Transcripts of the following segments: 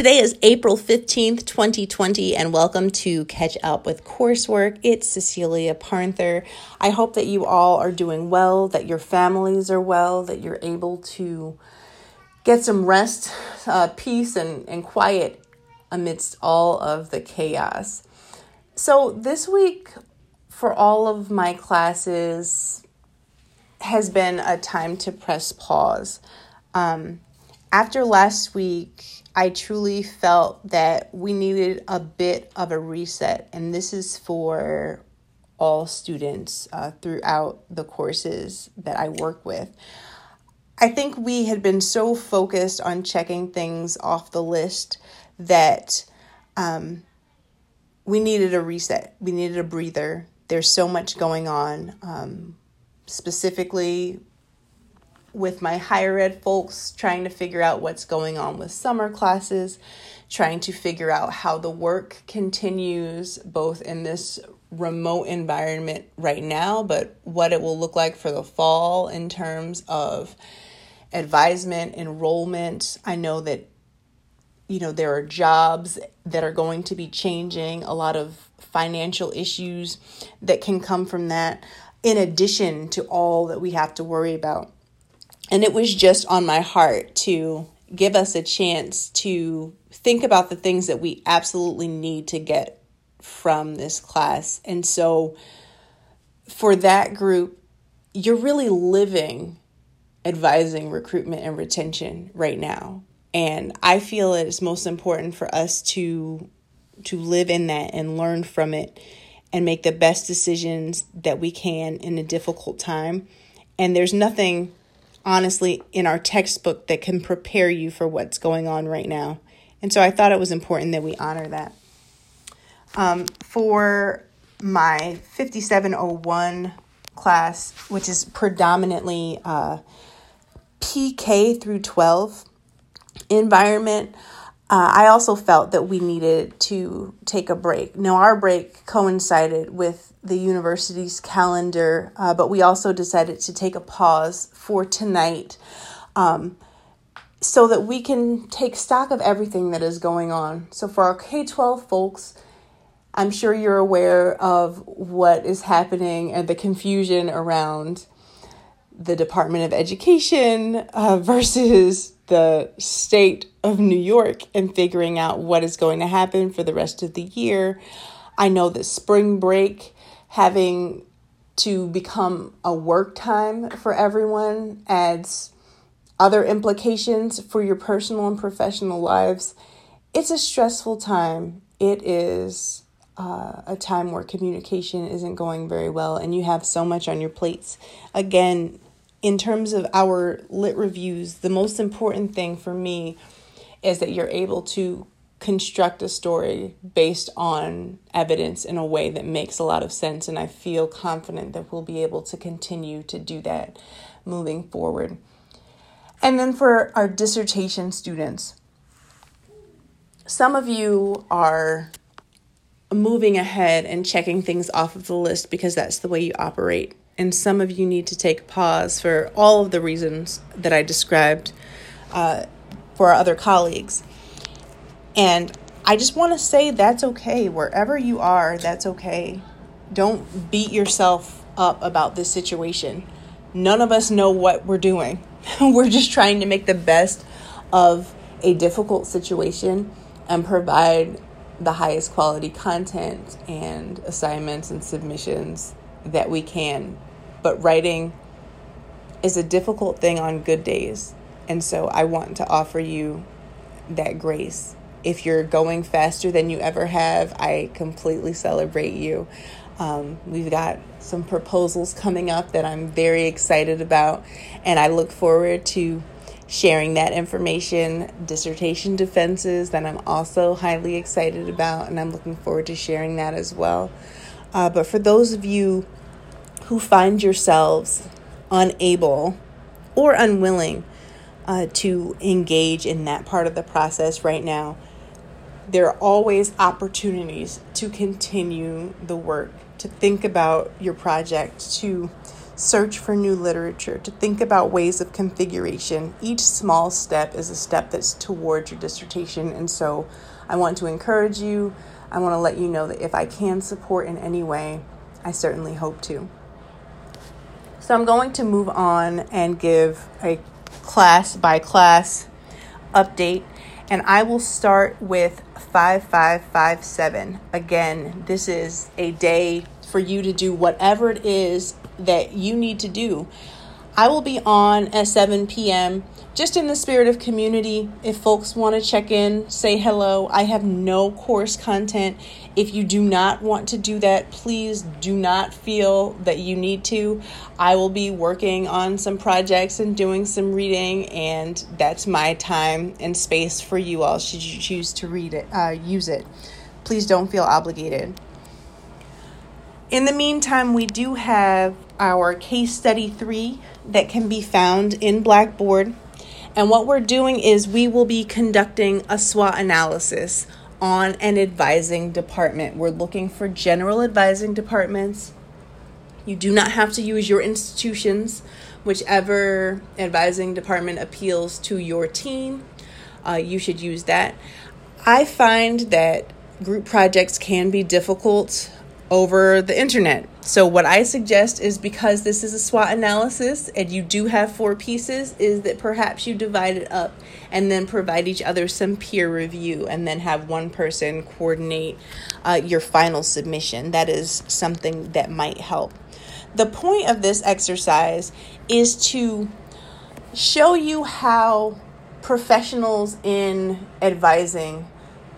Today is April 15th, 2020, and welcome to Catch Up with Coursework. It's Ceceilia Parnther. I hope that you all are doing well, that your families are well, that you're able to get some rest, uh, peace, and, and quiet amidst all of the chaos. So, this week for all of my classes has been a time to press pause. Um, after last week, I truly felt that we needed a bit of a reset, and this is for all students uh, throughout the courses that I work with. I think we had been so focused on checking things off the list that um, we needed a reset. We needed a breather. There's so much going on. Um, specifically, with my higher ed folks trying to figure out what's going on with summer classes, trying to figure out how the work continues both in this remote environment right now, but what it will look like for the fall in terms of advisement, enrollment. I know that you know there are jobs that are going to be changing, a lot of financial issues that can come from that in addition to all that we have to worry about and it was just on my heart to give us a chance to think about the things that we absolutely need to get from this class. And so for that group, you're really living advising recruitment and retention right now. And I feel it is most important for us to to live in that and learn from it and make the best decisions that we can in a difficult time. And there's nothing honestly in our textbook that can prepare you for what's going on right now. And so I thought it was important that we honor that. Um, for my 5701 class, which is predominantly uh, PK through 12 environment, uh, I also felt that we needed to take a break. Now, our break coincided with the university's calendar, uh, but we also decided to take a pause for tonight um, so that we can take stock of everything that is going on. So, for our K 12 folks, I'm sure you're aware of what is happening and the confusion around the Department of Education uh, versus the state of New York and figuring out what is going to happen for the rest of the year. I know that spring break having to become a work time for everyone adds other implications for your personal and professional lives. It's a stressful time. It is uh, a time where communication isn't going very well and you have so much on your plates. Again, in terms of our lit reviews, the most important thing for me is that you're able to construct a story based on evidence in a way that makes a lot of sense. And I feel confident that we'll be able to continue to do that moving forward. And then for our dissertation students, some of you are moving ahead and checking things off of the list because that's the way you operate and some of you need to take pause for all of the reasons that I described uh, for our other colleagues. And I just want to say that's okay. Wherever you are, that's okay. Don't beat yourself up about this situation. None of us know what we're doing. we're just trying to make the best of a difficult situation and provide the highest quality content and assignments and submissions that we can but writing is a difficult thing on good days. And so I want to offer you that grace. If you're going faster than you ever have, I completely celebrate you. Um, we've got some proposals coming up that I'm very excited about, and I look forward to sharing that information. Dissertation defenses that I'm also highly excited about, and I'm looking forward to sharing that as well. Uh, but for those of you who find yourselves unable or unwilling uh, to engage in that part of the process right now, there are always opportunities to continue the work, to think about your project, to search for new literature, to think about ways of configuration. Each small step is a step that's towards your dissertation. And so I want to encourage you. I want to let you know that if I can support in any way, I certainly hope to. So I'm going to move on and give a class by class update. And I will start with 5557. Again, this is a day for you to do whatever it is that you need to do. I will be on at 7 p.m. just in the spirit of community. If folks want to check in, say hello. I have no course content. If you do not want to do that, please do not feel that you need to. I will be working on some projects and doing some reading, and that's my time and space for you all should you choose to read it, uh, use it. Please don't feel obligated. In the meantime, we do have our case study three that can be found in Blackboard. And what we're doing is we will be conducting a SWOT analysis on an advising department. We're looking for general advising departments. You do not have to use your institutions, whichever advising department appeals to your team. Uh, you should use that. I find that group projects can be difficult over the internet. So what I suggest is because this is a SWOT analysis and you do have four pieces is that perhaps you divide it up and then provide each other some peer review and then have one person coordinate uh, your final submission. That is something that might help. The point of this exercise is to show you how professionals in advising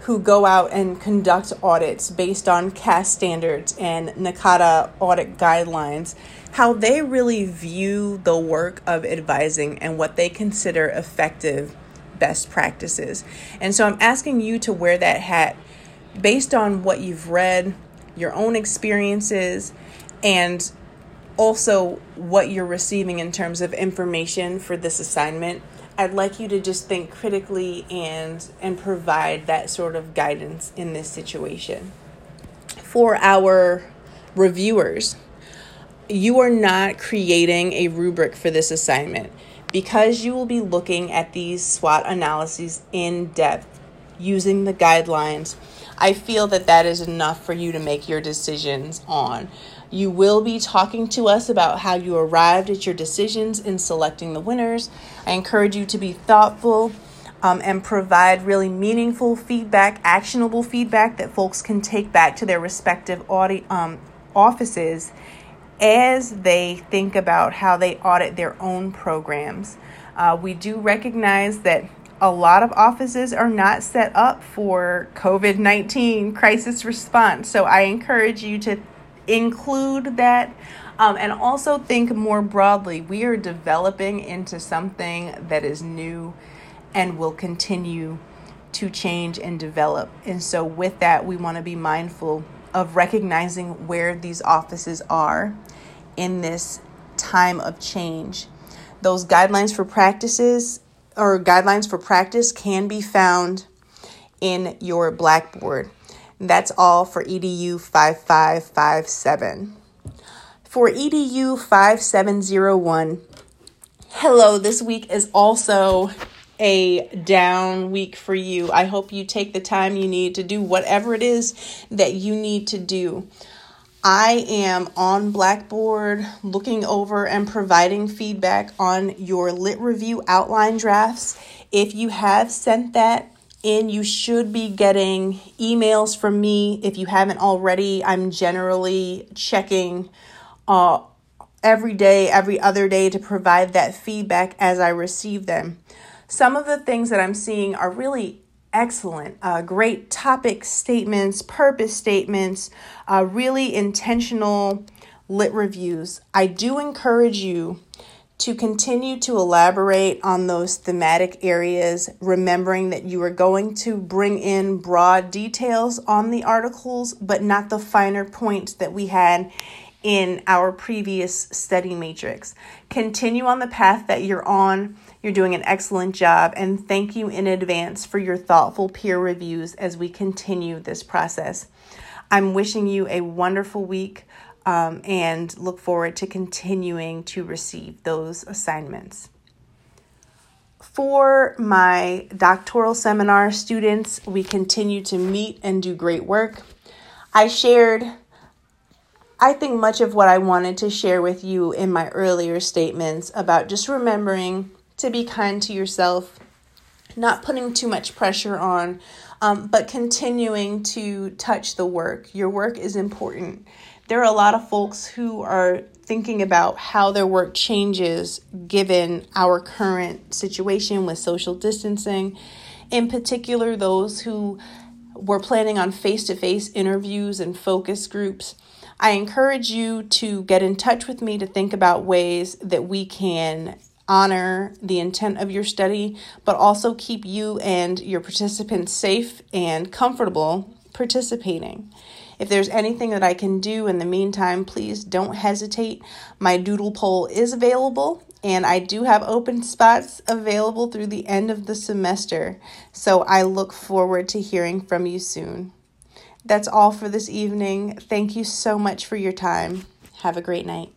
who go out and conduct audits based on CAS standards and NACADA audit guidelines, how they really view the work of advising and what they consider effective best practices. And so I'm asking you to wear that hat based on what you've read, your own experiences, and also what you're receiving in terms of information for this assignment I'd like you to just think critically and and provide that sort of guidance in this situation. For our reviewers, you are not creating a rubric for this assignment because you will be looking at these SWOT analyses in depth using the guidelines. I feel that that is enough for you to make your decisions on. You will be talking to us about how you arrived at your decisions in selecting the winners. I encourage you to be thoughtful um, and provide really meaningful feedback, actionable feedback that folks can take back to their respective audit, um, offices as they think about how they audit their own programs. Uh, we do recognize that a lot of offices are not set up for COVID 19 crisis response. So I encourage you to include that. Um, and also think more broadly. We are developing into something that is new and will continue to change and develop. And so, with that, we want to be mindful of recognizing where these offices are in this time of change. Those guidelines for practices or guidelines for practice can be found in your Blackboard. That's all for EDU 5557. For EDU 5701, hello, this week is also a down week for you. I hope you take the time you need to do whatever it is that you need to do. I am on Blackboard looking over and providing feedback on your lit review outline drafts. If you have sent that in. You should be getting emails from me. If you haven't already, I'm generally checking uh, every day, every other day to provide that feedback as I receive them. Some of the things that I'm seeing are really excellent, uh, great topic statements, purpose statements, uh, really intentional lit reviews. I do encourage you to continue to elaborate on those thematic areas, remembering that you are going to bring in broad details on the articles, but not the finer points that we had in our previous study matrix. Continue on the path that you're on. You're doing an excellent job, and thank you in advance for your thoughtful peer reviews as we continue this process. I'm wishing you a wonderful week um, and look forward to continuing to receive those assignments. For my doctoral seminar students, we continue to meet and do great work. I shared, I think, much of what I wanted to share with you in my earlier statements about just remembering to be kind to yourself, not putting too much pressure on, um, but continuing to touch the work. Your work is important. There are a lot of folks who are thinking about how their work changes given our current situation with social distancing, in particular, those who were planning on face to face interviews and focus groups. I encourage you to get in touch with me to think about ways that we can honor the intent of your study, but also keep you and your participants safe and comfortable participating. If there's anything that I can do in the meantime, please don't hesitate. My doodle poll is available and I do have open spots available through the end of the semester. So I look forward to hearing from you soon. That's all for this evening. Thank you so much for your time. Have a great night.